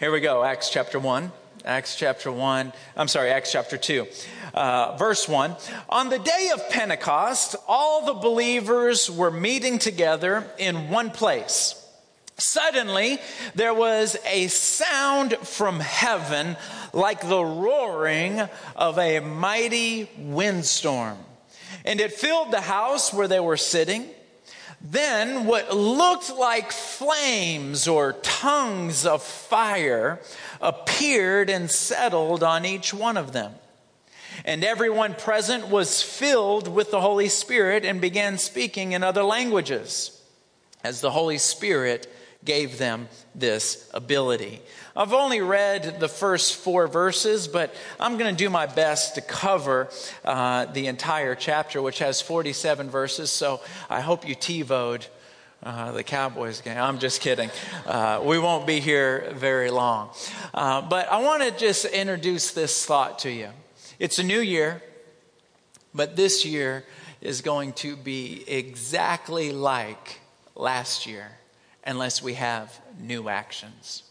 Here we go, Acts chapter 1. Acts chapter 1, I'm sorry, Acts chapter 2, uh, verse 1. On the day of Pentecost, all the believers were meeting together in one place. Suddenly, there was a sound from heaven like the roaring of a mighty windstorm, and it filled the house where they were sitting. Then, what looked like flames or tongues of fire appeared and settled on each one of them. And everyone present was filled with the Holy Spirit and began speaking in other languages as the Holy Spirit gave them this ability. I've only read the first four verses, but I'm going to do my best to cover uh, the entire chapter, which has 47 verses. So I hope you TiVoed uh, the Cowboys game. I'm just kidding. Uh, we won't be here very long. Uh, but I want to just introduce this thought to you. It's a new year, but this year is going to be exactly like last year unless we have new actions.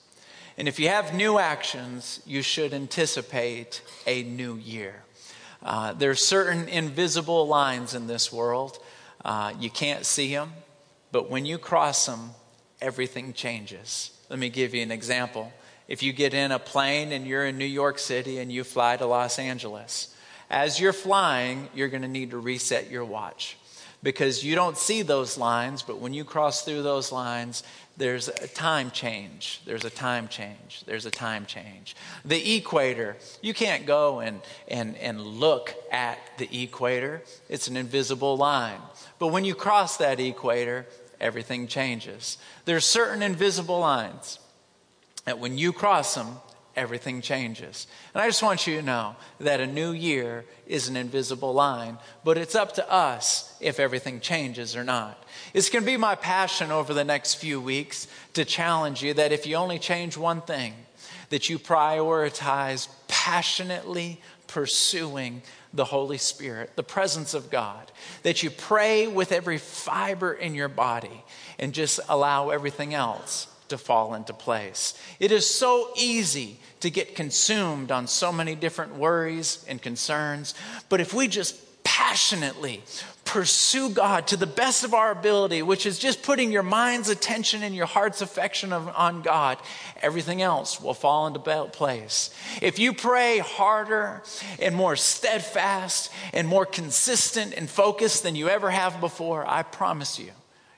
And if you have new actions, you should anticipate a new year. Uh, are certain invisible lines in this world. Uh, you can't see them, but when you cross them, everything changes. Let me give you an example. If you get in a plane and you're in New York City and you fly to Los Angeles, as you're flying, you're going to need to reset your watch because you don't see those lines, but when you cross through those lines, there's a time change. There's a time change. There's a time change. The equator, you can't go and, and, and look at the equator, it's an invisible line. But when you cross that equator, everything changes. There's certain invisible lines that when you cross them, everything changes. And I just want you to know that a new year is an invisible line, but it's up to us if everything changes or not. It's going to be my passion over the next few weeks to challenge you that if you only change one thing, that you prioritize passionately pursuing the Holy Spirit, the presence of God, that you pray with every fiber in your body and just allow everything else to fall into place. It is so easy to get consumed on so many different worries and concerns, but if we just passionately pursue God to the best of our ability, which is just putting your mind's attention and your heart's affection of, on God, everything else will fall into place. If you pray harder and more steadfast and more consistent and focused than you ever have before, I promise you,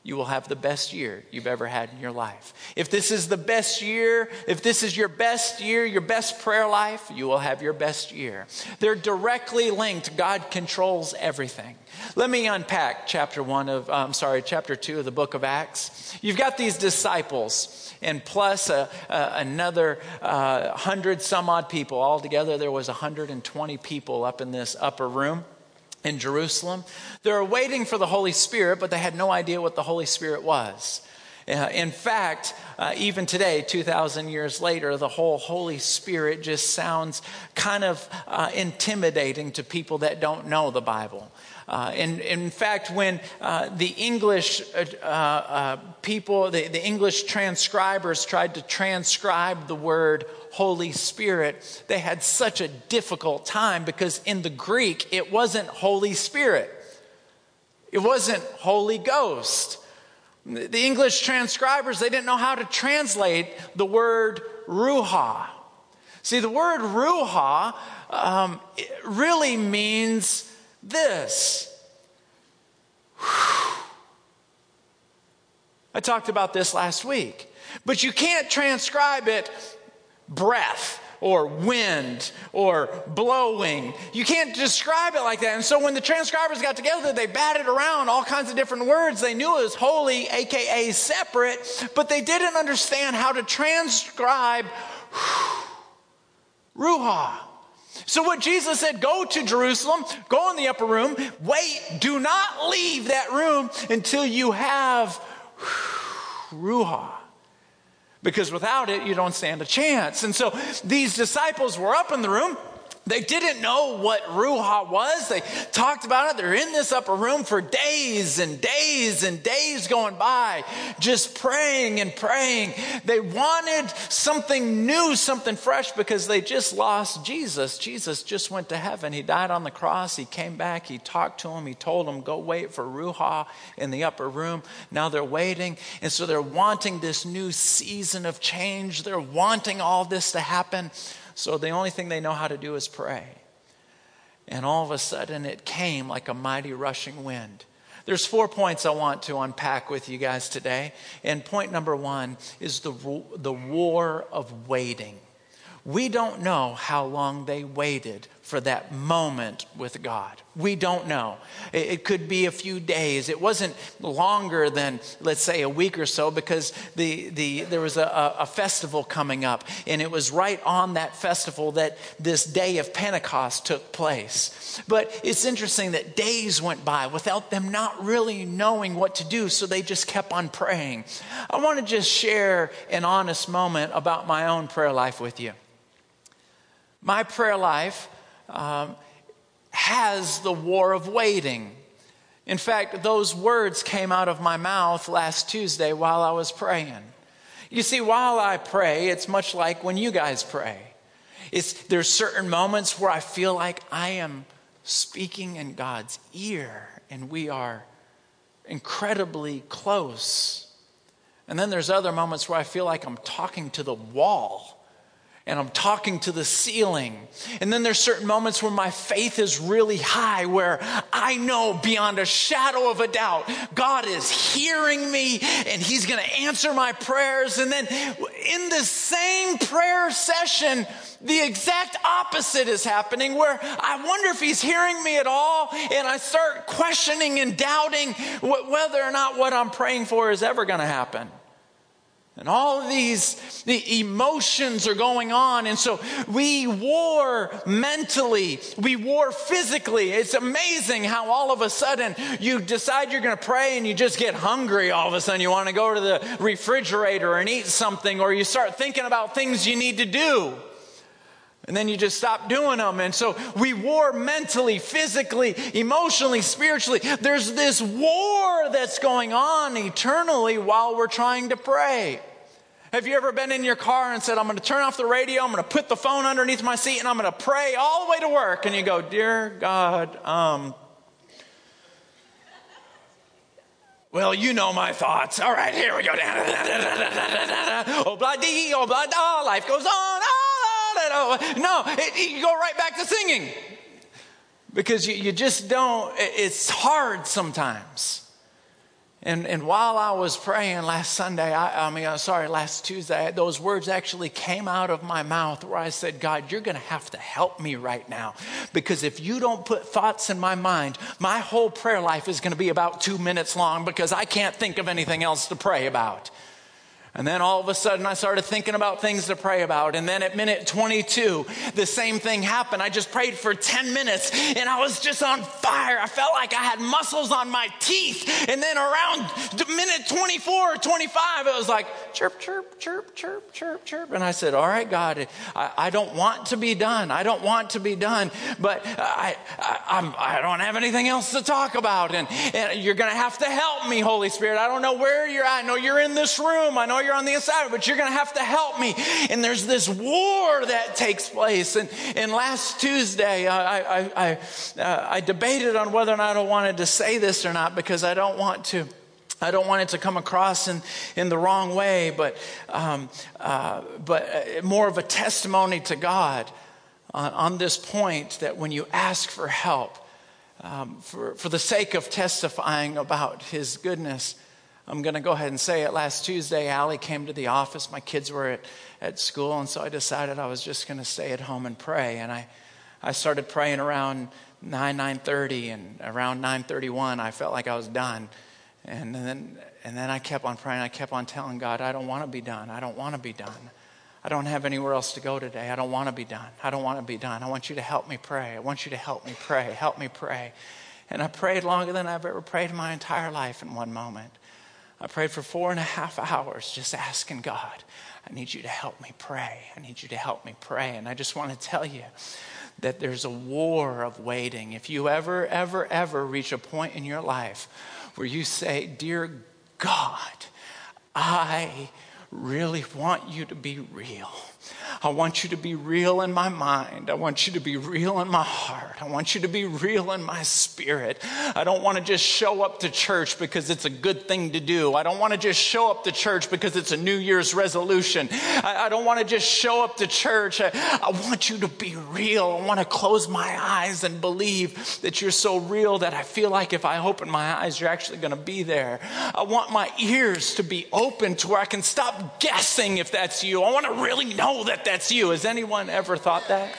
you will have the best year you've ever had in your life. If this is the best year, if this is your best year, your best prayer life, you will have your best year. They're directly linked. God controls everything. Let me unpack chapter one of, I'm um, sorry, chapter two of the book of Acts. You've got these disciples and plus a, a, another uh, hundred some odd people. Altogether, there was 120 people up in this upper room in Jerusalem. They were waiting for the Holy Spirit, but they had no idea what the Holy Spirit was. Uh, in fact, uh, even today, 2,000 years later, the whole Holy Spirit just sounds kind of uh, intimidating to people that don't know the Bible. Uh, and, in fact, when uh, the English uh, uh, people, the, the English transcribers tried to transcribe the word Holy Spirit, they had such a difficult time because in the Greek, it wasn't Holy Spirit, it wasn't Holy Ghost. The English transcribers, they didn't know how to translate the word Ruach. See, the word Ruach um, really means this. I talked about this last week. But you can't transcribe it breath or wind or blowing. You can't describe it like that. And so when the transcribers got together, they batted around all kinds of different words. They knew it was holy, aka separate, but they didn't understand how to transcribe Ruach. So, what Jesus said, go to Jerusalem, go in the upper room, wait, do not leave that room until you have Ruach. Because without it, you don't stand a chance. And so these disciples were up in the room They didn't know what Ruach was. They talked about it. They're in this upper room for days and days and days going by, just praying and praying. They wanted something new, something fresh, because they just lost Jesus. Jesus just went to heaven. He died on the cross. He came back. He talked to them. He told them, go wait for Ruach in the upper room. Now they're waiting. And so they're wanting this new season of change. They're wanting all this to happen. So the only thing they know how to do is pray. And all of a sudden, it came like a mighty rushing wind. There's four points I want to unpack with you guys today. And point number one is the, the war of waiting. We don't know how long they waited for that moment with God. We don't know. It, could be a few days. It wasn't longer than, let's say, a week or so because the, the, there was a, a festival coming up. And it was right on that festival that this day of Pentecost took place. But it's interesting that days went by without them not really knowing what to do. So they just kept on praying. I want to just share an honest moment about my own prayer life with you. My prayer life um, has the war of waiting. In fact, those words came out of my mouth last Tuesday while I was praying. You see, while I pray, it's much like when you guys pray. It's, there's certain moments where I feel like I am speaking in God's ear and we are incredibly close. And then there's other moments where I feel like I'm talking to the wall and I'm talking to the ceiling. And then there's certain moments where my faith is really high, where I know beyond a shadow of a doubt, God is hearing me and He's going to answer my prayers. And then in the same prayer session, the exact opposite is happening, where I wonder if He's hearing me at all. And I start questioning and doubting whether or not what I'm praying for is ever going to happen. And all of these the emotions are going on. And so we war mentally, we war physically. It's amazing how all of a sudden you decide you're going to pray and you just get hungry. All of a sudden you want to go to the refrigerator and eat something, or you start thinking about things you need to do. And then you just stop doing them. And so we war mentally, physically, emotionally, spiritually. There's this war that's going on eternally while we're trying to pray. Have you ever been in your car and said, I'm going to turn off the radio, I'm going to put the phone underneath my seat, and I'm going to pray all the way to work? And you go, Dear God, um, well, you know my thoughts. All right, here we go. Oh, blah, dee, oh, blah, da, life goes on. Oh, no, it, you go right back to singing because you, you just don't, it's hard sometimes. And, and while I was praying last Sunday, I, I mean, I'm sorry, last Tuesday, those words actually came out of my mouth where I said, God, you're going to have to help me right now. Because if you don't put thoughts in my mind, my whole prayer life is going to be about two minutes long because I can't think of anything else to pray about. And then all of a sudden, I started thinking about things to pray about. And then at minute 22, the same thing happened. I just prayed for 10 minutes and I was just on fire. I felt like I had muscles on my teeth. And then around minute 24 or 25, it was like chirp, chirp, chirp, chirp, chirp, chirp. And I said, All right, God, I, I don't want to be done. I don't want to be done, but I, I, I'm, I don't have anything else to talk about. And, and you're going to have to help me, Holy Spirit. I don't know where you're at. I know you're in this room. I know you're on the inside, but you're going to have to help me. And there's this war that takes place. And, and last Tuesday, I, I, I, uh, I debated on whether or not I wanted to say this or not because I don't want to. I don't want it to come across in, in the wrong way, but, um, uh, but uh, more of a testimony to God on, on, this point that when you ask for help, um, for, for the sake of testifying about His goodness, I'm going to go ahead and say it. Last Tuesday, Allie came to the office. My kids were at, at school, and so I decided I was just going to stay at home and pray. And I, I started praying around 9, 9.30, and around 9.31, I felt like I was done. And then, and then I kept on praying. I kept on telling God, I don't want to be done. I don't want to be done. I don't have anywhere else to go today. I don't want to be done. I don't want to be done. I want you to help me pray. I want you to help me pray. Help me pray. And I prayed longer than I've ever prayed in my entire life in one moment. I prayed for four and a half hours just asking God, I need you to help me pray. I need you to help me pray. And I just want to tell you that there's a war of waiting. If you ever, ever, ever reach a point in your life where you say, Dear God, I really want you to be real. I want you to be real in my mind. I want you to be real in my heart. I want you to be real in my spirit. I don't want to just show up to church because it's a good thing to do. I don't want to just show up to church because it's a New Year's resolution. I, I don't want to just show up to church. I, I want you to be real. I want to close my eyes and believe that you're so real that I feel like if I open my eyes, you're actually going to be there. I want my ears to be open to where I can stop guessing if that's you. I want to really know that that's you. Has anyone ever thought that?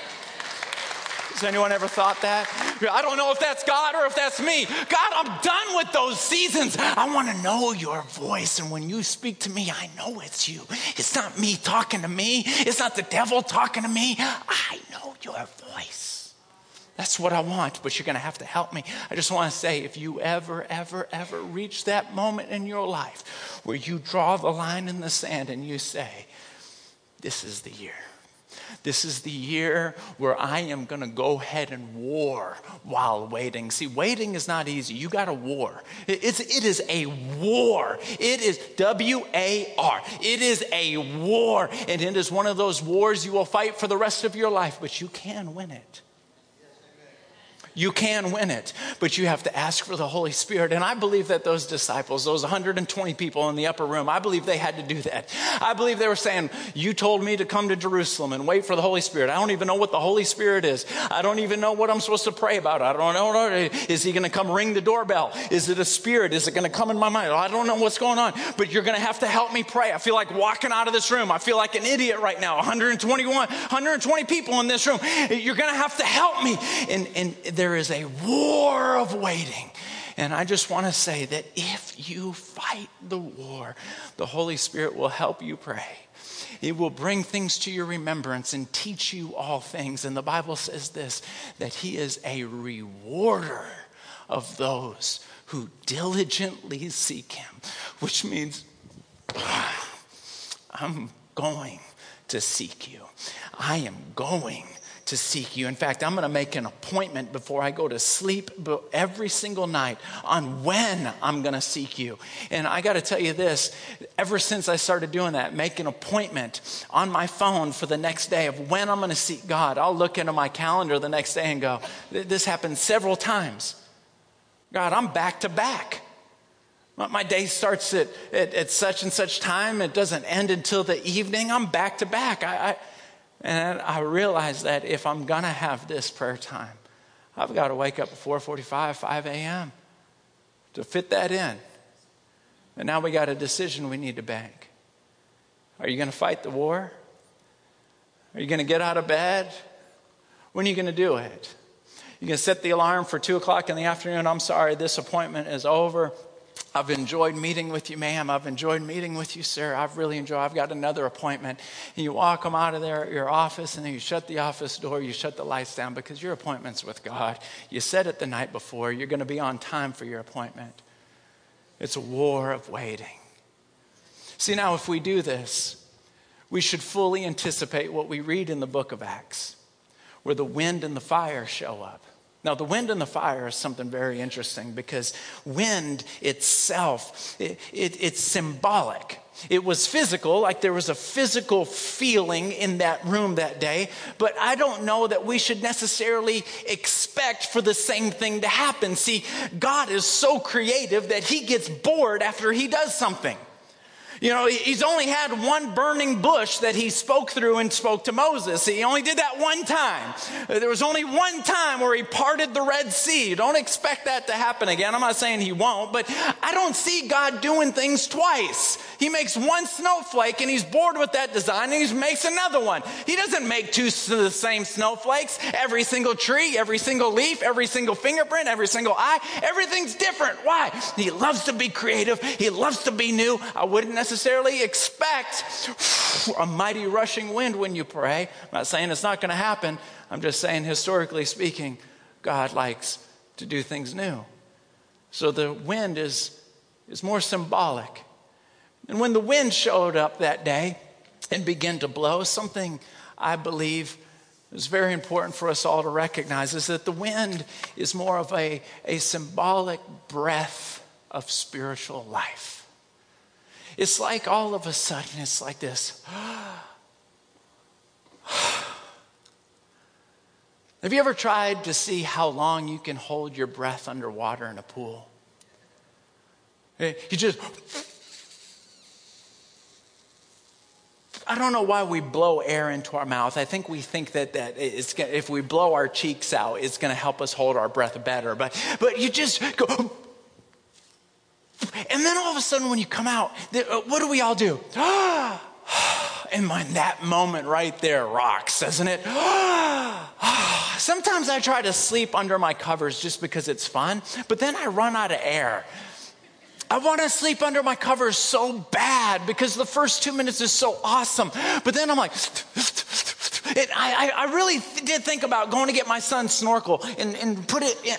Has anyone ever thought that? I don't know if that's God or if that's me. God, I'm done with those seasons. I want to know your voice. And when you speak to me, I know it's you. It's not me talking to me, it's not the devil talking to me. I know your voice. That's what I want, but you're going to have to help me. I just want to say if you ever, ever, ever reach that moment in your life where you draw the line in the sand and you say, This is the year. This is the year where I am going to go ahead and war while waiting. See, waiting is not easy. You got a war. It's, it is a war. It is W A R. It is a war. And it is one of those wars you will fight for the rest of your life, but you can win it. You can win it, but you have to ask for the Holy Spirit. And I believe that those disciples, those 120 people in the upper room, I believe they had to do that. I believe they were saying, You told me to come to Jerusalem and wait for the Holy Spirit. I don't even know what the Holy Spirit is. I don't even know what I'm supposed to pray about. I don't know. Is he going to come ring the doorbell? Is it a spirit? Is it going to come in my mind? I don't know what's going on, but you're going to have to help me pray. I feel like walking out of this room. I feel like an idiot right now. 121, 120 people in this room. You're going to have to help me. And, and there is a war of waiting. And I just want to say that if you fight the war, the Holy Spirit will help you pray. It will bring things to your remembrance and teach you all things. And the Bible says this that He is a rewarder of those who diligently seek Him, which means I'm going to seek you. I am going to seek you. In fact, I'm going to make an appointment before I go to sleep every single night on when I'm going to seek you. And I got to tell you this ever since I started doing that, make an appointment on my phone for the next day of when I'm going to seek God, I'll look into my calendar the next day and go, This happened several times. God, I'm back to back. My day starts at, at, at, such and such time. It doesn't end until the evening. I'm back to back. I, I and I realized that if I'm going to have this prayer time, I've got to wake up at 4:45, 5 a.m. to fit that in. And now we got a decision we need to make. Are you going to fight the war? Are you going to get out of bed? When are you going to do it? You can set the alarm for 2 o'clock in the afternoon. I'm sorry, this appointment is over. I've enjoyed meeting with you, ma'am. I've enjoyed meeting with you, sir. I've really enjoyed. I've got another appointment. And you walk them out of there, at your office, and then you shut the office door. You shut the lights down because your appointment's with God. You said it the night before. You're going to be on time for your appointment. It's a war of waiting. See, now if we do this, we should fully anticipate what we read in the book of Acts, where the wind and the fire show up. Now, the wind and the fire is something very interesting because wind itself, it, it, it's symbolic. It was physical, like there was a physical feeling in that room that day, but I don't know that we should necessarily expect for the same thing to happen. See, God is so creative that He gets bored after He does something. You know, he's only had one burning bush that he spoke through and spoke to Moses. He only did that one time. Uh, there was only one time where he parted the Red Sea. Don't expect that to happen again. I'm not saying he won't, but I don't see God doing things twice. He makes one snowflake and he's bored with that design and he makes another one. He doesn't make two of the same snowflakes. Every single tree, every single leaf, every single fingerprint, every single eye, everything's different. Why? He loves to be creative. He loves to be new. I wouldn't necessarily necessarily expect a mighty rushing wind when you pray. I'm not saying it's not going to happen. I'm just saying, historically speaking, God likes to do things new. So the wind is, is more symbolic. And when the wind showed up that day and began to blow, something I believe it's very important for us all to recognize is that the wind is more of a, a symbolic breath of spiritual life. It's like all of a sudden, it's like this. Have you ever tried to see how long you can hold your breath underwater in a pool? Eh, you just I don't know why we blow air into our mouth. I think we think that, that if we blow our cheeks out, it's going to help us hold our breath better. But, but you just go, and then all of a sudden, when you come out, uh, what do we all do? And my, that moment right there rocks, doesn't it? Sometimes I try to sleep under my covers just because it's fun, but then I run out of air. I want to sleep under my covers so bad because the first two minutes is so awesome. But then I'm like, I, I, really did think about going to get my son snorkel and, and put it in.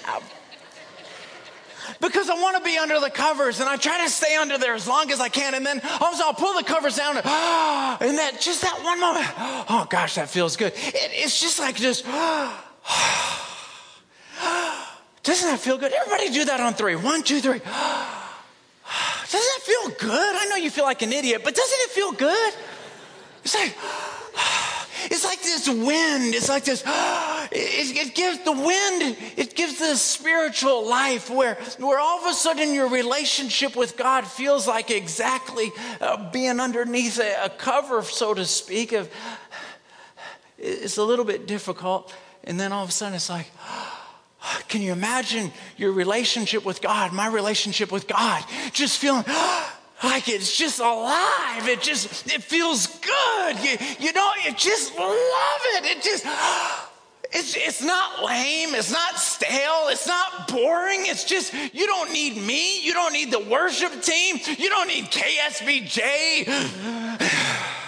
Because I want to be under the covers and I try to stay under there as long as I can. And then oh, all of a sudden I'll pull the covers down and, and that, just that one moment, oh gosh, that feels good. It, it's just like just, doesn't that feel good? Everybody do that on three. One, two, three. Doesn't it feel good? I know you feel like an idiot, but doesn't it feel good? It's like, it's like this wind. It's like this, it, it gives the wind, it gives this spiritual life where, where all of a sudden your relationship with God feels like exactly uh, being underneath a, a cover, so to speak, of, it's a little bit difficult. And then all of a sudden it's like, can you imagine your relationship with God, my relationship with God, just feeling like it's just alive. It just, it feels good. You, you know, you just love it. It just, it's, it's not lame. It's not stale. It's not boring. It's just, you don't need me. You don't need the worship team. You don't need KSBJ.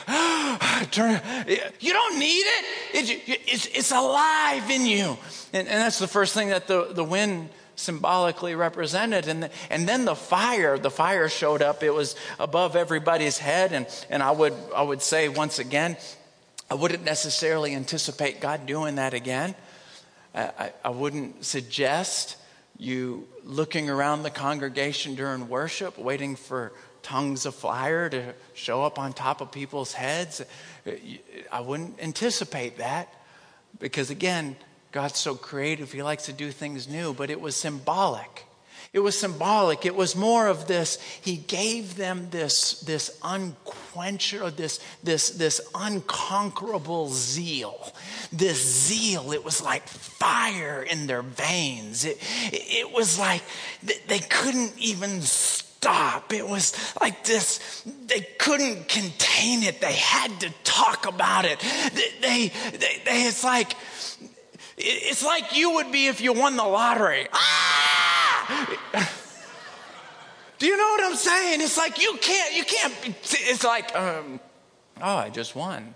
You don't need it. it it's, it's alive in you. And, and that's the first thing that the, the wind symbolically represented. And, the, and then the fire, the fire showed up. It was above everybody's head. And, and I, would, I would say once again, I wouldn't necessarily anticipate God doing that again. I, I, I wouldn't suggest you looking around the congregation during worship, waiting for tongues of fire to show up on top of people's heads. I wouldn't anticipate that because, again, God's so creative, He likes to do things new, but it was symbolic. It was symbolic. It was more of this. He gave them this, this unquenchable, this, this, this unconquerable zeal. This zeal, it was like fire in their veins. It, it was like they couldn't even stop. It was like this, they couldn't contain it. They had to talk about it. They, they, they, it's like, it's like you would be if you won the lottery. Ah! Do you know what I'm saying? It's like you can't, you can't, it's like, um, oh, I just won.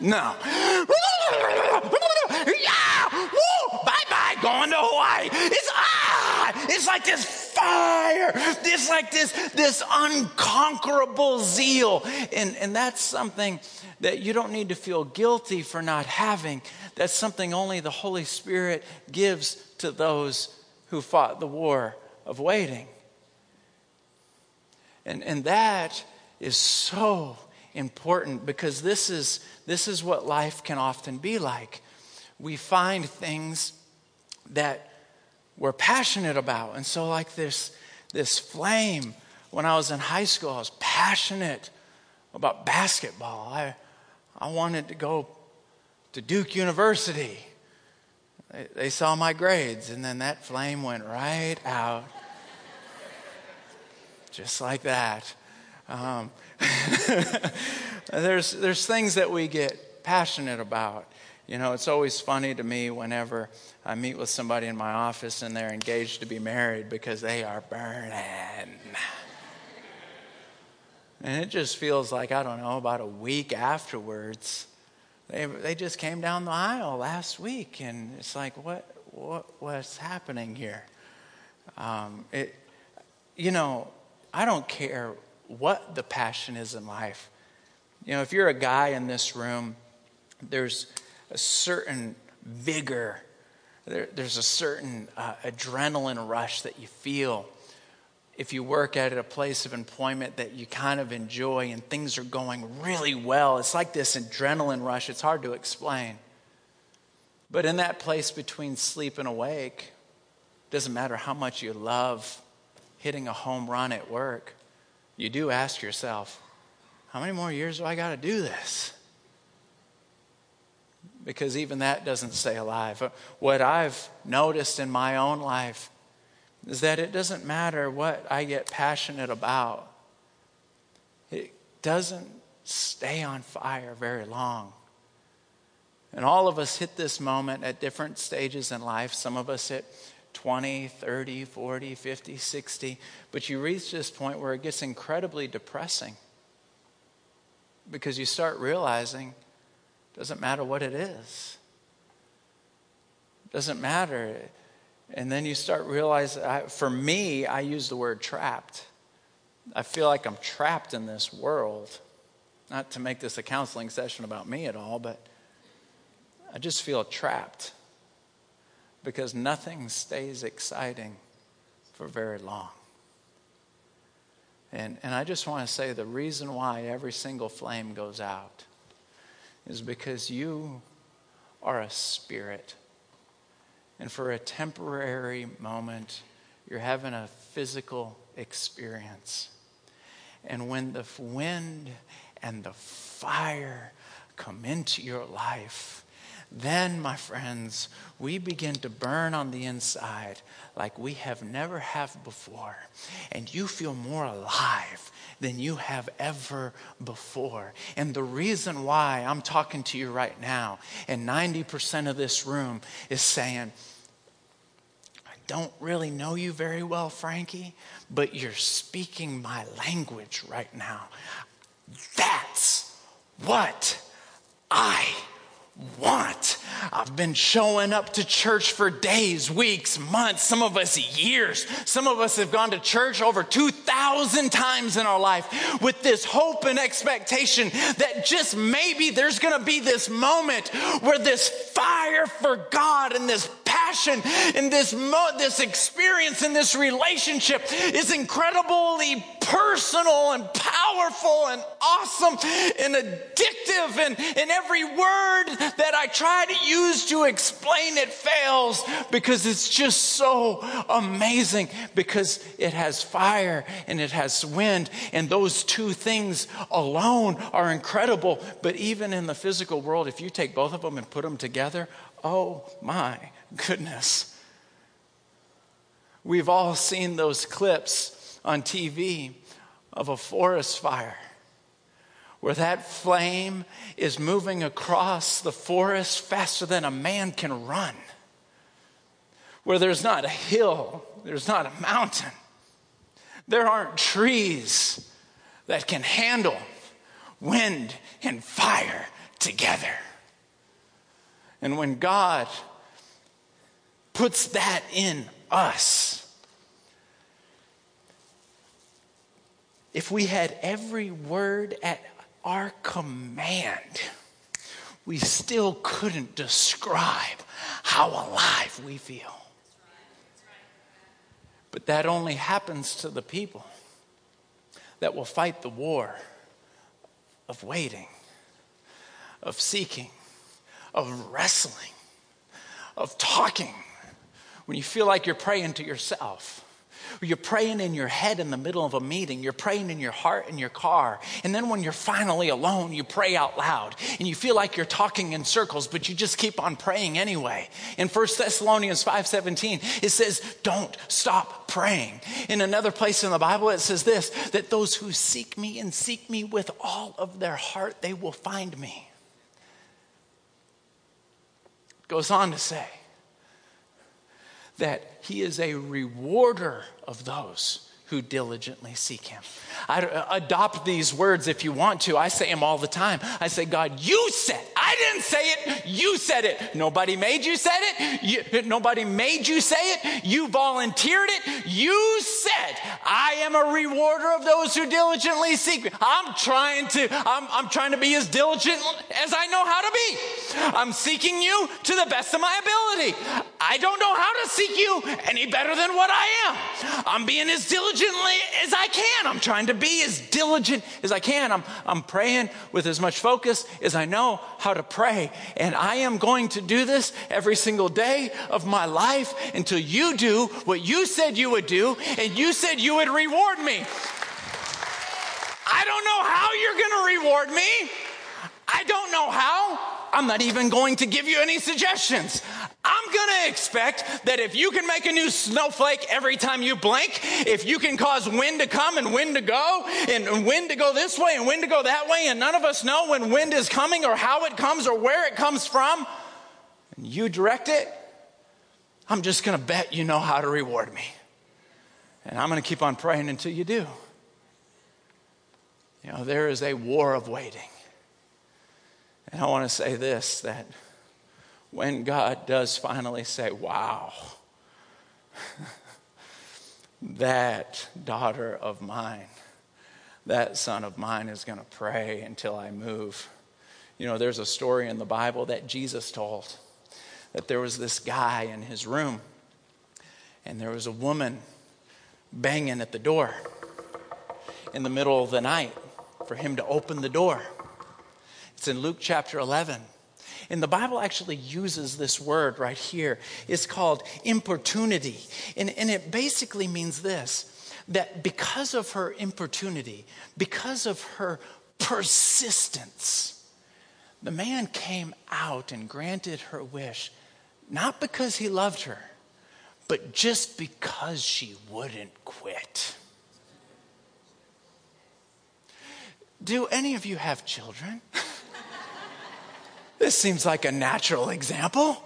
No. yeah! Woo! Bye bye, going to Hawaii. It's ah! It's like this fire. It's like this, this unconquerable zeal. And, and that's something that you don't need to feel guilty for not having. That's something only the Holy Spirit gives to those who fought the war of waiting. And, and that is so important because this is, this is what life can often be like. We find things that we're passionate about. And so, like this, this flame, when I was in high school, I was passionate about basketball. I, I wanted to go to Duke University. They, they saw my grades, and then that flame went right out. Just like that. Um, there's, there's things that we get passionate about. You know, it's always funny to me whenever I meet with somebody in my office and they're engaged to be married because they are burning. And it just feels like, I don't know, about a week afterwards, they, they just came down the aisle last week. And it's like, what, what what's happening here? Um, it, you know, I don't care what the passion is in life. You know, if you're a guy in this room, there's a certain vigor, there, there's a certain uh, adrenaline rush that you feel if you work at a place of employment that you kind of enjoy and things are going really well. It's like this adrenaline rush, it's hard to explain. But in that place between sleep and awake, doesn't matter how much you love hitting a home run at work, you do ask yourself, how many more years do I got to do this? Because even that doesn't stay alive. Uh, what I've noticed in my own life is that it doesn't matter what I get passionate about, it doesn't stay on fire very long. And all of us hit this moment at different stages in life. Some of us hit 20, 30, 40, 50, 60. But you reach this point where it gets incredibly depressing because you start realizing doesn't matter what it is. Doesn't matter. And then you start realizing, for me, I use the word trapped. I feel like I'm trapped in this world. Not to make this a counseling session about me at all, but I just feel trapped because nothing stays exciting for very long. And, and I just want to say the reason why every single flame goes out is because you are a spirit and for a temporary moment, you're having a physical experience. And when the wind and the fire come into your life, then, my friends, we begin to burn on the inside like we have never have before. And you feel more alive than you have ever before. And the reason why I'm talking to you right now, and 90% of this room is saying, I don't really know you very well, Frankie, but you're speaking my language right now. That's what I want. I've been showing up to church for days, weeks, months, some of us years. Some of us have gone to church over 2,000 times in our life with this hope and expectation that just maybe there's going to be this moment where this fire for God and this passion and this, mo- this experience and this relationship is incredibly personal and powerful and awesome and addictive. And, and every word that I try to use to explain it fails because it's just so amazing because it has fire and it has wind. And those two things alone are incredible. But even in the physical world, if you take both of them and put them together, oh my goodness. We've all seen those clips on TV of a forest fire where that flame is moving across the forest faster than a man can run, where there's not a hill, there's not a mountain, there aren't trees that can handle wind and fire together. And when God puts that in us, if we had every word at our command, we still couldn't describe how alive we feel. But that only happens to the people that will fight the war of waiting, of seeking, of wrestling, of talking, when you feel like you're praying to yourself. You're praying in your head in the middle of a meeting. You're praying in your heart in your car. And then when you're finally alone, you pray out loud. And you feel like you're talking in circles, but you just keep on praying anyway. In 1 Thessalonians 5:17, it says, "Don't stop praying." In another place in the Bible, it says this, that those who seek me and seek me with all of their heart, they will find me goes on to say that he is a rewarder of those who diligently seek him. I, uh, adopt these words if you want to. I say them all the time. I say, God, you said, I didn't say it. You said it. Nobody made you say it. You, nobody made you say it. You volunteered it. You said, I am a rewarder of those who diligently seek me. I'm trying to, I'm, I'm trying to be as diligent as I know how to be. I'm seeking you to the best of my ability. I don't know how to seek you any better than what I am. I'm being as diligently as I can. I'm trying to be as diligent as I can. I'm, I'm praying with as much focus as I know how to pray. And I am going to do this every single day of my life until you do what you said you would do and you said you would reward me. I don't know how you're going to reward me. I don't know how. I'm not even going to give you any suggestions. I'm to expect that if you can make a new snowflake every time you blink, if you can cause wind to come and wind to go, and wind to go this way and wind to go that way, and none of us know when wind is coming or how it comes or where it comes from, and you direct it, I'm just to bet you know how to reward me. And I'm to keep on praying until you do. You know, there is a war of waiting. And I want to say this that when God does finally say, Wow, that daughter of mine, that son of mine is going to pray until I move. You know, there's a story in the Bible that Jesus told that there was this guy in his room, and there was a woman banging at the door in the middle of the night for him to open the door. It's in Luke chapter 11. And the Bible actually uses this word right here. It's called importunity. And, and it basically means this that because of her importunity, because of her persistence, the man came out and granted her wish, not because he loved her, but just because she wouldn't quit. Do any of you have children? This seems like a natural example.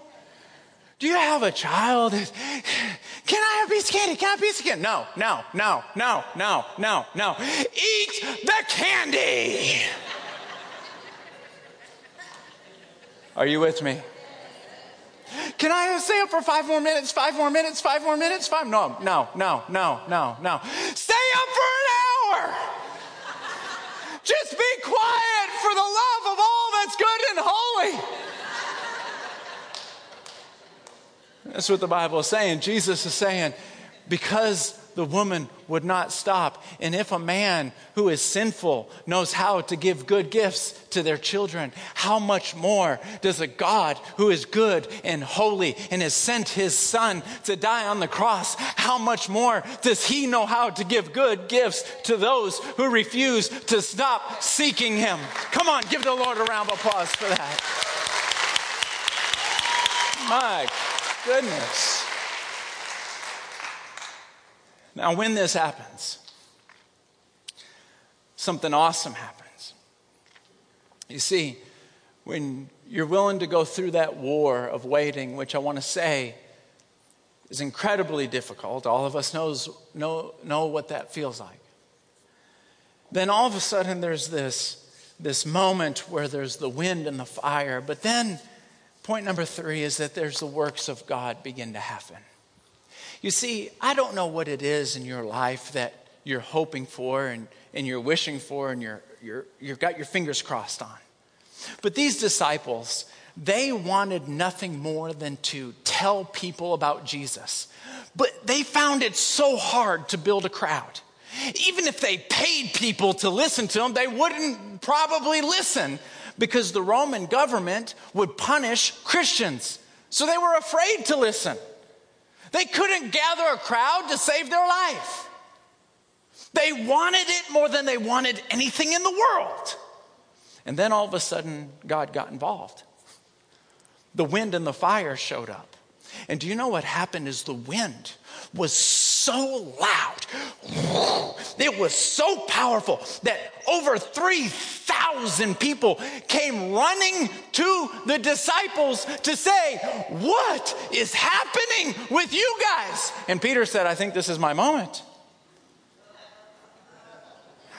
Do you have a child? Can I have a piece of candy? Can I have a piece of candy? No, no, no, no, no, no, no. Eat the candy. Are you with me? Can I stay up for five more minutes? Five more minutes? Five more minutes? Five? No, no, no, no, no, no. Stay up for an hour. Just be quiet for the love of that's good and holy. That's what the Bible is saying. Jesus is saying, because the woman would not stop. And if a man who is sinful knows how to give good gifts to their children, how much more does a God who is good and holy and has sent his son to die on the cross, how much more does he know how to give good gifts to those who refuse to stop seeking him? Come on, give the Lord a round of applause for that. My goodness. Now, when this happens, something awesome happens. You see, when you're willing to go through that war of waiting, which I want to say is incredibly difficult, all of us knows, know, know what that feels like. Then all of a sudden there's this, this moment where there's the wind and the fire. But then, point number three is that there's the works of God begin to happen. You see, I don't know what it is in your life that you're hoping for and, and you're wishing for and you're, you're, you've got your fingers crossed on. But these disciples, they wanted nothing more than to tell people about Jesus. But they found it so hard to build a crowd. Even if they paid people to listen to them, they wouldn't probably listen because the Roman government would punish Christians. So they were afraid to listen. They couldn't gather a crowd to save their life. They wanted it more than they wanted anything in the world. And then all of a sudden, God got involved. The wind and the fire showed up. And do you know what happened is the wind was so loud. It was so powerful that over 3,000 people came running to the disciples to say, What is happening with you guys? And Peter said, I think this is my moment.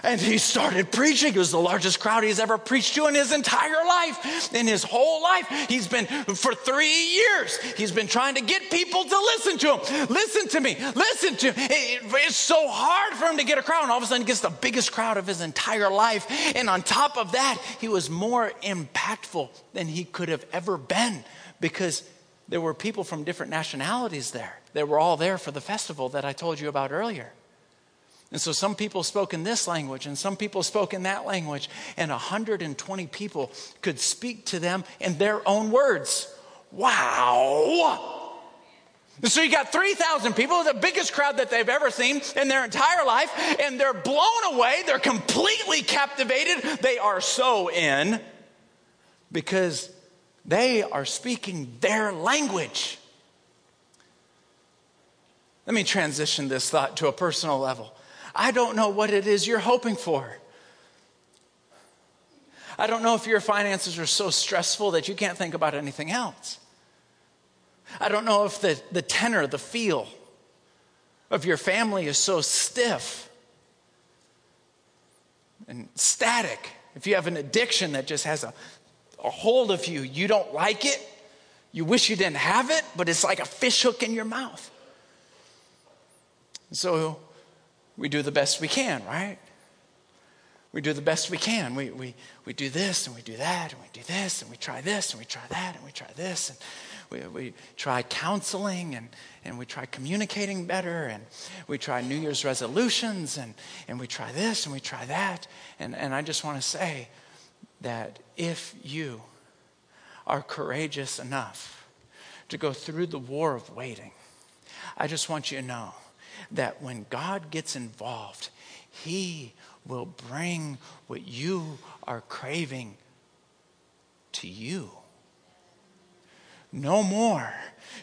And he started preaching. It was the largest crowd he's ever preached to in his entire life. In his whole life, he's been, for three years, he's been trying to get people to listen to him. Listen to me. Listen to him. It, it's so hard for him to get a crowd. And all of a sudden, he gets the biggest crowd of his entire life. And on top of that, he was more impactful than he could have ever been because there were people from different nationalities there. They were all there for the festival that I told you about earlier. And so some people spoke in this language and some people spoke in that language, and 120 people could speak to them in their own words. Wow! So you got 3,000 people, the biggest crowd that they've ever seen in their entire life, and they're blown away. They're completely captivated. They are so in because they are speaking their language. Let me transition this thought to a personal level. I don't know what it is you're hoping for. I don't know if your finances are so stressful that you can't think about anything else. I don't know if the, the tenor, the feel of your family is so stiff and static. If you have an addiction that just has a, a hold of you, you don't like it, you wish you didn't have it, but it's like a fish hook in your mouth. So we do the best we can, right? We do the best we can. We, we, we do this and we do that and we do this and we try this and we try that and we try this and we, we try counseling and, and we try communicating better and we try New Year's resolutions and, and we try this and we try that. And, and I just want to say that if you are courageous enough to go through the war of waiting, I just want you to know that when God gets involved, He will bring what you are craving to you. No more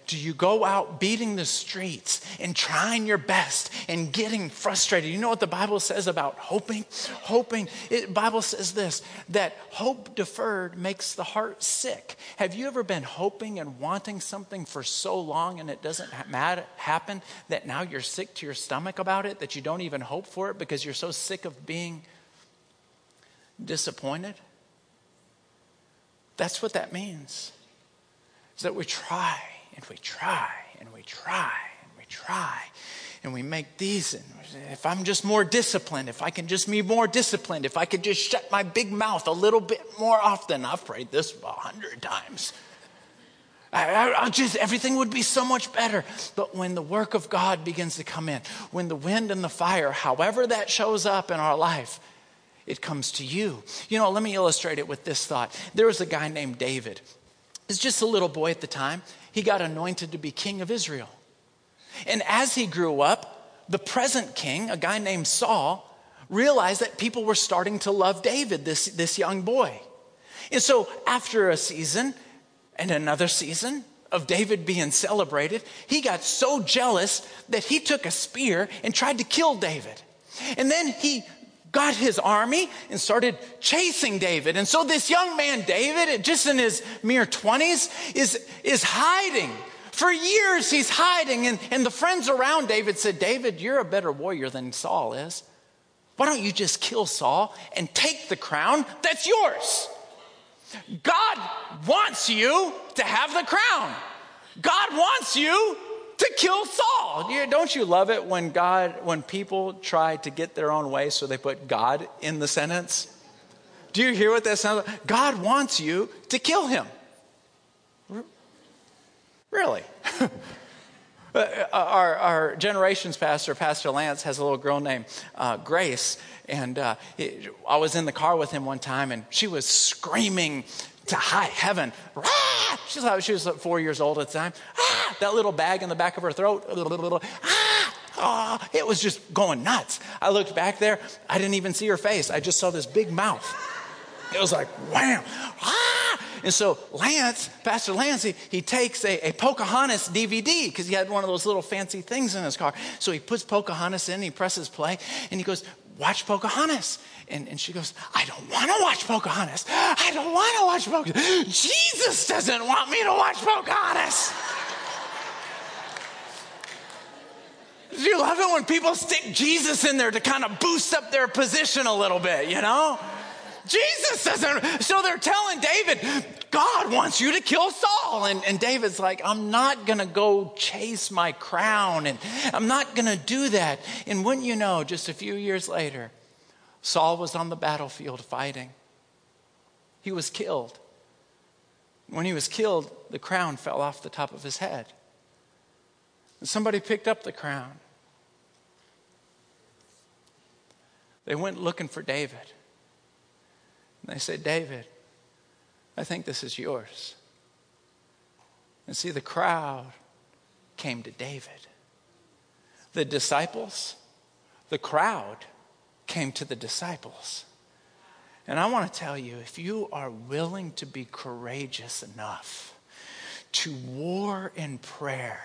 do you go out beating the streets and trying your best and getting frustrated. You know what the Bible says about hoping? Hoping, the Bible says this that hope deferred makes the heart sick. Have you ever been hoping and wanting something for so long and it doesn't happen that now you're sick to your stomach about it, that you don't even hope for it because you're so sick of being disappointed? That's what that means is that we try and we try and we try and we try and we make these and if i'm just more disciplined if i can just be more disciplined if i could just shut my big mouth a little bit more often i've prayed this a hundred times. I, I, just everything would be so much better. But when the work of god begins to come in when the wind and the fire however that shows up in our life it comes to you. You know let me illustrate it with this thought. There was a guy named david is just a little boy at the time. He got anointed to be king of Israel. And as he grew up, the present king, a guy named Saul, realized that people were starting to love David, this, this young boy. And so, after a season and another season of David being celebrated, he got so jealous that he took a spear and tried to kill David. And then he got his army and started chasing David. And so this young man, David, just in his mere 20s, is, is hiding. For years, he's hiding. And, and the friends around David said, David, you're a better warrior than Saul is. Why don't you just kill Saul and take the crown that's yours? God wants you to have the crown. God wants you to kill Saul. Don't you love it when God, when people try to get their own way, so they put God in the sentence? Do you hear what that sounds like? God wants you to kill him. Really? Uh, our, our, generations pastor, Pastor Lance, has a little girl named uh, Grace. And uh, it, I was in the car with him one time, and she was screaming to high heaven. Ah! She was, she was four years old at the time. Ah! That little bag in the back of her throat. Ah! Oh, it was just going nuts. I looked back there. I didn't even see her face. I just saw this big mouth. It was like, wham. Ah! And so Lance, Pastor Lance, he, he takes a, a, Pocahontas DVD because he had one of those little fancy things in his car. So he puts Pocahontas in, he presses play, and he goes, watch Pocahontas. And, and she goes, I don't want to watch Pocahontas. I don't want to watch Pocahontas. Jesus doesn't want me to watch Pocahontas. Do You love it when people stick Jesus in there to kind of boost up their position a little bit, you know? Jesus doesn't. So they're telling David, God wants you to kill Saul. And, and David's like, I'm not going to go chase my crown and I'm not going to do that. And wouldn't you know, just a few years later, Saul was on the battlefield fighting. He was killed. When he was killed, the crown fell off the top of his head. And somebody picked up the crown. They went looking for David. And they said, David, I think this is yours. And see, the crowd came to David. The disciples, the crowd came to the disciples. And I want to tell you if you are willing to be courageous enough to war in prayer,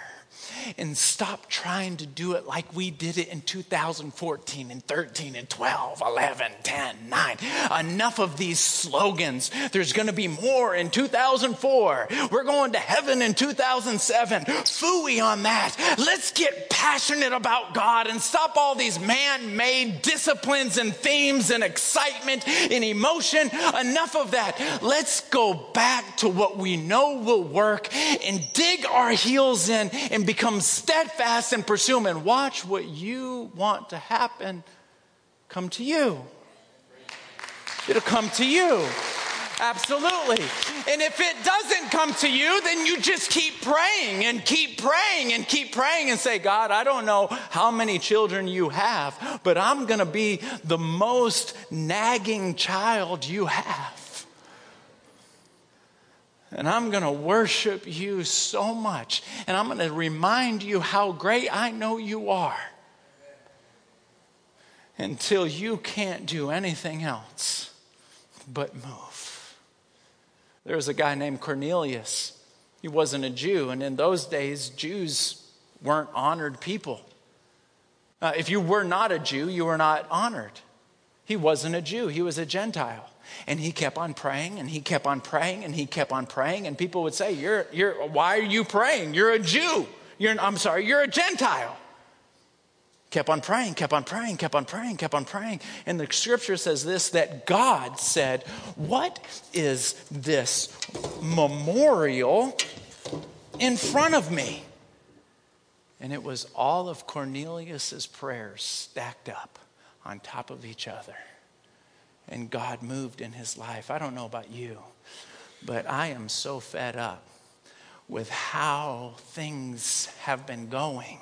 and stop trying to do it like we did it in 2014 and 13 and 12, 11, 10, 9. Enough of these slogans. There's going to be more in 2004. We're going to heaven in 2007. Fooey on that. Let's get passionate about God and stop all these man made disciplines and themes and excitement and emotion. Enough of that. Let's go back to what we know will work and dig our heels in and become steadfast and pursue Him and watch what you want to happen come to you. It'll come to you. Absolutely. And if it doesn't come to you, then you just keep praying and keep praying and keep praying and say, God, I don't know how many children you have, but I'm going to be the most nagging child you have. And I'm going to worship you so much. And I'm going to remind you how great I know you are until you can't do anything else but move. There was a guy named Cornelius. He wasn't a Jew. And in those days, Jews weren't honored people. Uh, if you were not a Jew, you were not honored. He wasn't a Jew, he was a Gentile. And he kept on praying and he kept on praying and he kept on praying. And people would say, You're, you're, Why are you praying? You're a Jew. You're, I'm sorry, you're a Gentile. Kept on praying, kept on praying, kept on praying, kept on praying. And the scripture says this that God said, What is this memorial in front of me? And it was all of Cornelius's prayers stacked up on top of each other and God moved in his life. I don't know about you, but I am so fed up with how things have been going.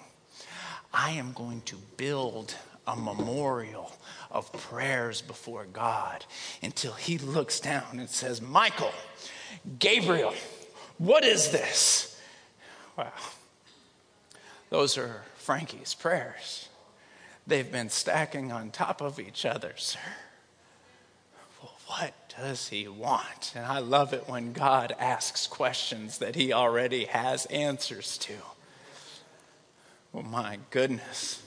I am going to build a memorial of prayers before God until he looks down and says, Michael, Gabriel, what is this? Wow. Those are Frankie's prayers. They've been stacking on top of each other, sir what does he want? And I love it when God asks questions that he already has answers to. Well, my goodness.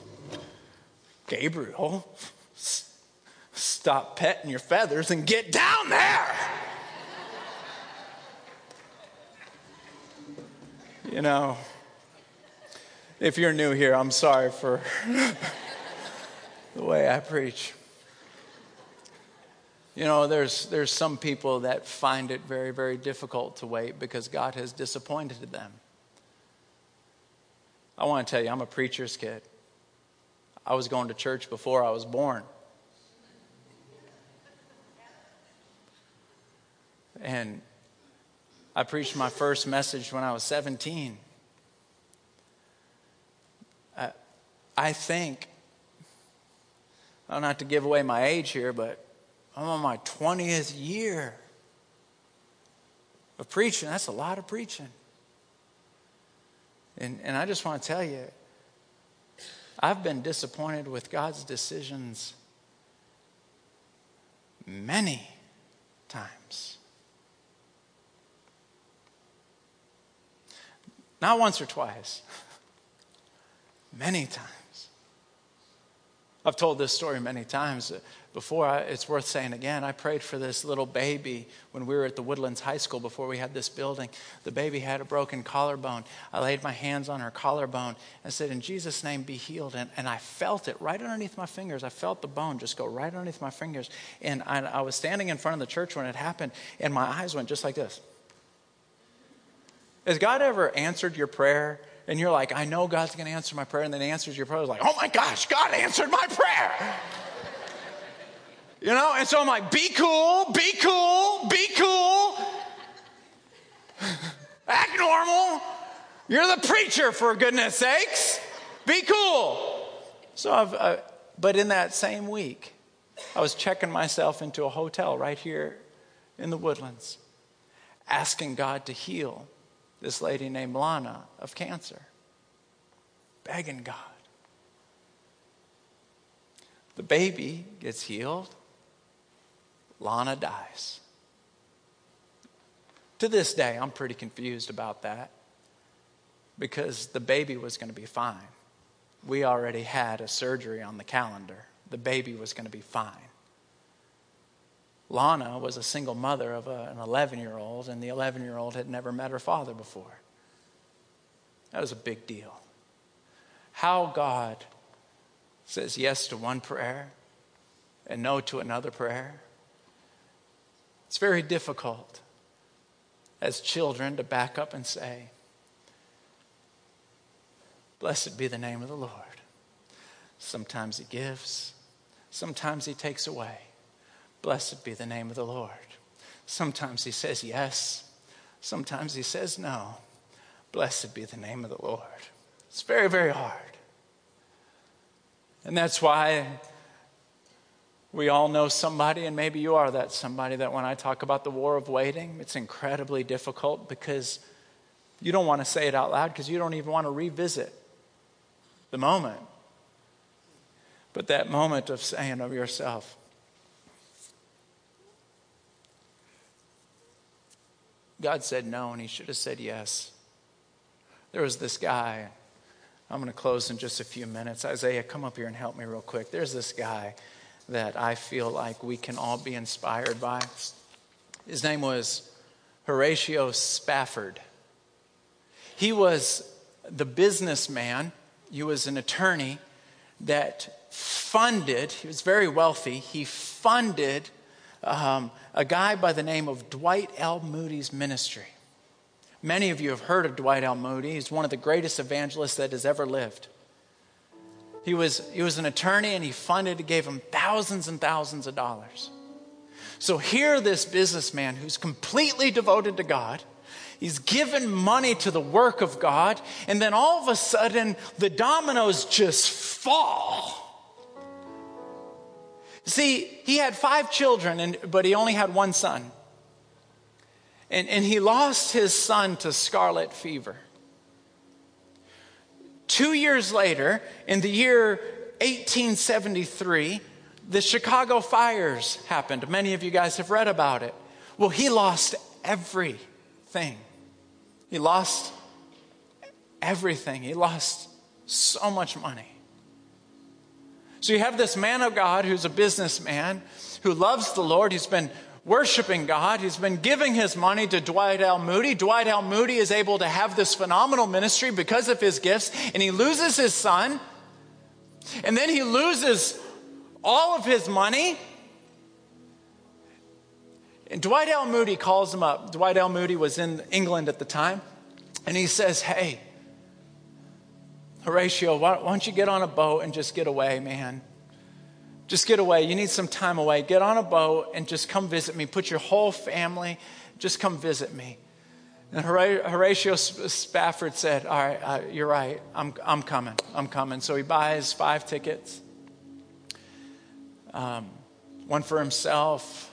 Gabriel, stop petting your feathers and get down there. you know, if you're new here, I'm sorry for the way I preach. You know, there's, there's some people that find it very, very difficult to wait because God has disappointed them. I want to tell you, I'm a preacher's kid. I was going to church before I was born. And I preached my first message when I was 17. I, I think, not to give away my age here, but I'm on my 20th year of preaching. That's a lot of preaching. And, and I just want to tell you, I've been disappointed with God's decisions many times. Not once or twice, many times. I've told this story many times before. It's worth saying again. I prayed for this little baby when we were at the Woodlands High School before we had this building. The baby had a broken collarbone. I laid my hands on her collarbone and said, In Jesus' name, be healed. And, and I felt it right underneath my fingers. I felt the bone just go right underneath my fingers. And I, I was standing in front of the church when it happened, and my eyes went just like this. Has God ever answered your prayer? and you're like, I know God's going to answer my prayer, and then he answers your prayer. It's like, oh my gosh, God answered my prayer. You know, and so I'm like, be cool, be cool, be cool. Act normal. You're the preacher, for goodness sakes. Be cool. So I've, uh, but in that same week, I was checking myself into a hotel right here in the woodlands, asking God to heal this lady named Lana of cancer, begging God. The baby gets healed, Lana dies. To this day, I'm pretty confused about that because the baby was going to be fine. We already had a surgery on the calendar. The baby was going to be fine. Lana was a single mother of a, an 11 year old, and the 11 year old had never met her father before. That was a big deal. How God says yes to one prayer and no to another prayer. It's very difficult as children to back up and say, Blessed be the name of the Lord. Sometimes He gives, sometimes He takes away. Blessed be the name of the Lord. Sometimes he says yes, sometimes he says no. Blessed be the name of the Lord. It's very, very hard. And that's why we all know somebody, and maybe you are that somebody, that when I talk about the war of waiting, it's incredibly difficult because you don't want to say it out loud because you don't even want to revisit the moment. But that moment of saying of yourself, God said no, and he should have said yes. There was this guy. I'm going to close in just a few minutes. Isaiah, come up here and help me real quick. There's this guy that I feel like we can all be inspired by. His name was Horatio Spafford. He was the businessman, he was an attorney that funded, he was very wealthy, he funded um, a guy by the name of Dwight L. Moody's ministry. Many of you have heard of Dwight L. Moody. He's one of the greatest evangelists that has ever lived. He was, he was an attorney and he funded, gave him thousands and thousands of dollars. So here, this businessman who's completely devoted to God, he's given money to the work of God, and then all of a sudden, the dominoes just fall. See, he had five children, and, but he only had one son. And, and he lost his son to scarlet fever. Two years later, in the year 1873, the Chicago fires happened. Many of you guys have read about it. Well, he lost everything. He lost everything. He lost so much money. So you have this man of God who's a businessman who loves the Lord. He's been worshiping God. He's been giving his money to Dwight L. Moody. Dwight L. Moody is able to have this phenomenal ministry because of his gifts, and he loses his son, and then he loses all of his money. And Dwight L. Moody calls him up. Dwight L. Moody was in England at the time, and he says, Hey, Horatio, why, don't you get on a boat and just get away, man? Just get away. You need some time away. Get on a boat and just come visit me. Put your whole family, just come visit me. And Horatio Spafford said, All right, uh, you're right. I'm, I'm coming. I'm coming. So he buys five tickets um, one for himself.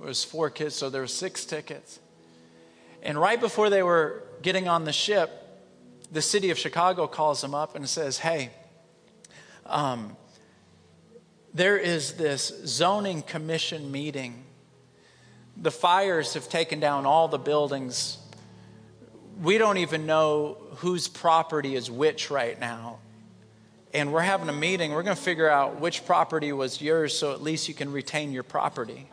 It was four kids, so there were six tickets. And right before they were getting on the ship, the city of Chicago calls them up and says, Hey, um, there is this zoning commission meeting. The fires have taken down all the buildings. We don't even know whose property is which right now. and we're having a meeting. We're going to figure out which property was yours so at least you can retain your property.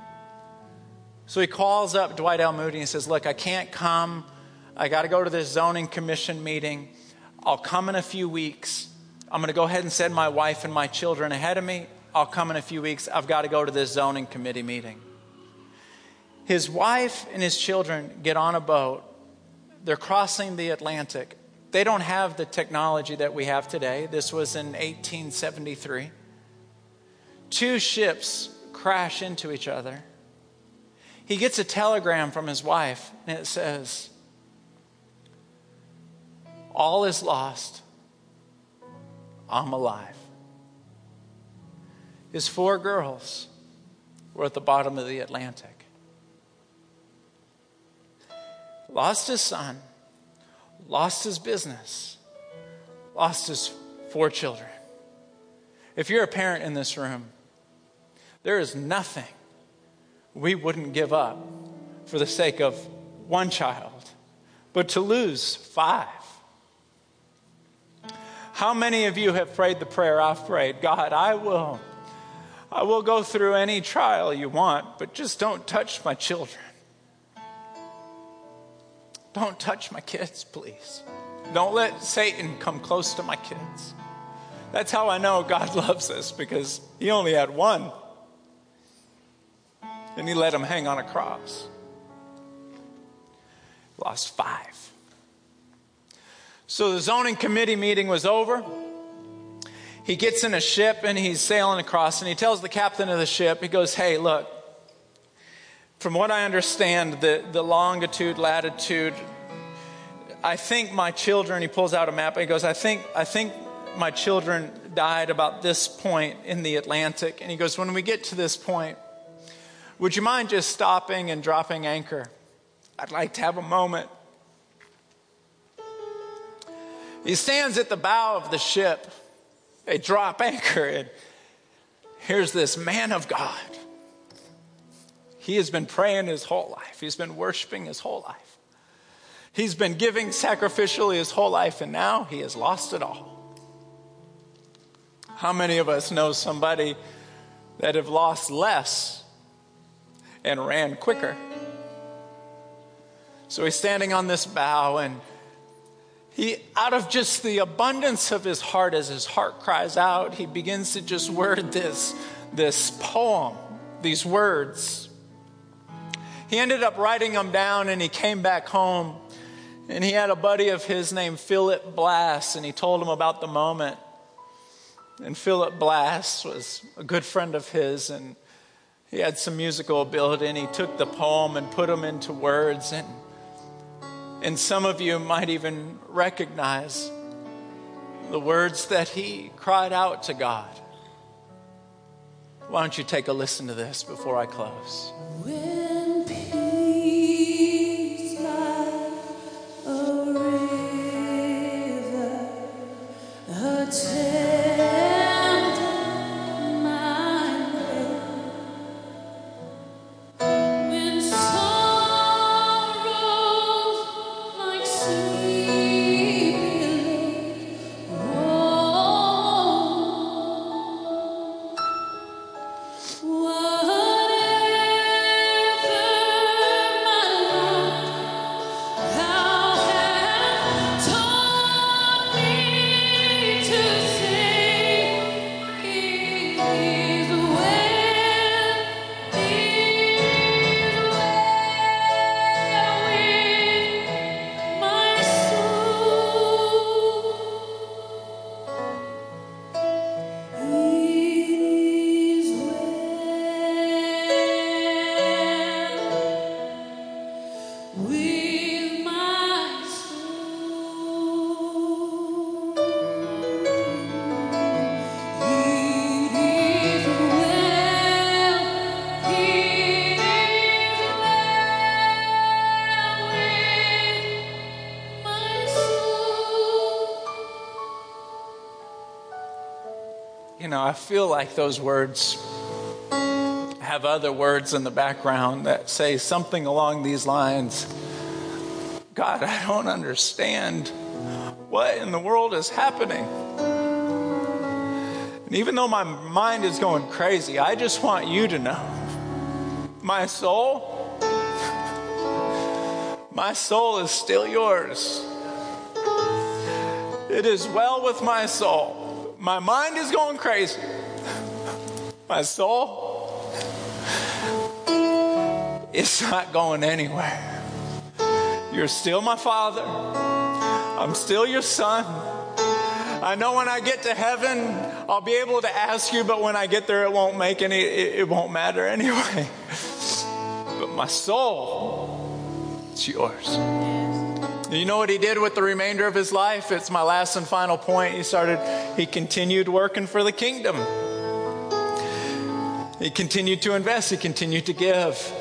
So he calls up Dwight L. Moody and says, Look, I can't come. I got to go to this zoning commission meeting. I'll come in a few weeks. I'm going to go ahead and send my wife and my children ahead of me. I'll come in a few weeks. I've got to go to this zoning committee meeting. His wife and his children get on a boat. They're crossing the Atlantic. They don't have the technology that we have today. This was in 1873. Two ships crash into each other. He gets a telegram from his wife, and it says, All is lost. I'm alive. His four girls were at the bottom of the Atlantic. Lost his son, lost his business, lost his four children. If you're a parent in this room, there is nothing we wouldn't give up for the sake of one child, but to lose five. How many of you have prayed the prayer I've prayed? God, I will I will go through any trial you want, but just don't touch my children. Don't touch my kids, please. Don't let Satan come close to my kids. That's how I know God loves us because he only had one. And he let him hang on a cross. Lost five. So the zoning committee meeting was over he gets in a ship and he's sailing across and he tells the captain of the ship, he goes, Hey, look, from what I understand, the, the longitude, latitude, I think my children, he pulls out a map and he goes, I think, I think my children died about this point in the Atlantic. And he goes, When we get to this point, would you mind just stopping and dropping anchor? I'd like to have a moment. He stands at the bow of the ship they drop anchor, and here's this man of God. He has been praying his whole life, he's been worshiping his whole life. He's been giving sacrificially his whole life, and now he has lost it all. How many of us know somebody that have lost less and ran quicker? So he's standing on this bow, and he, out of just the abundance of his heart, as his heart cries out, he begins to just word this, this poem, these words. He ended up writing them down and he came back home. And he had a buddy of his named Philip Bliss, and he told him about the moment. And Philip Bliss was a good friend of his, and he had some musical ability, and he took the poem and put them into words. And and some of you might even recognize the words that he cried out to God. Why don't you take a listen to this before I close? When I feel like those words have other words in the background that say something along these lines God, I don't understand what in the world is happening. And even though my mind is going crazy, I just want you to know my soul, my soul is still yours. It is well with my soul. My mind is going crazy. My soul is not going anywhere. You're still my father. I'm still your son. I know when I get to heaven, I'll be able to ask you, but when I get there, it won't make any, it, it won't matter anyway. But my soul, it's yours. You know what he did with the remainder of his life? It's my last and final point. He started, he continued working for the kingdom. He continued to invest, he continued to give.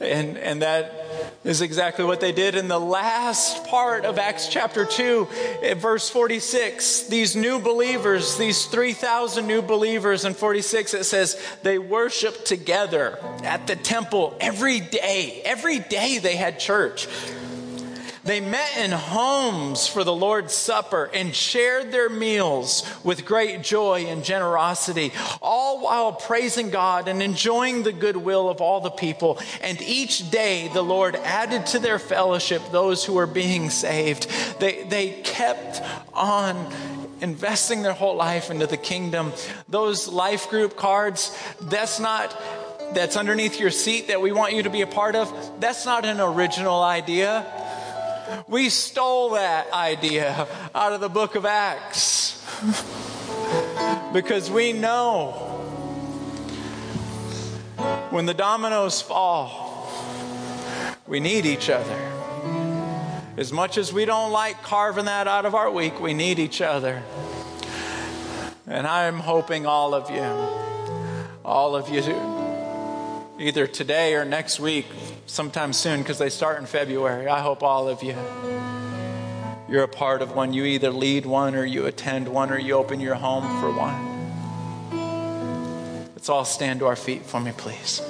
And, and that is exactly what they did in the last part of Acts chapter 2, eh, verse 46. These new believers, these 3,000 new believers in 46, it says they worshiped together at the temple every day. Every day they had church. They met in homes for the Lord's Supper and shared their meals with great joy and generosity, all while praising God and enjoying the goodwill of all the people. And each day the Lord added to their fellowship those who were being saved. They, they kept on investing their whole life into the kingdom. Those life group cards, that's not that's underneath your seat that we want you to be a part of. That's not an original idea. We stole that idea out of the book of Acts because we know when the dominoes fall, we need each other. As much as we don't like carving that out of our week, we need each other. And I'm hoping all of you, all of you, either today or next week, sometime soon because they start in February. I hope all of you you're a part of one. You either lead one or you attend one or you open your home for one. Let's all stand to our feet for me, please.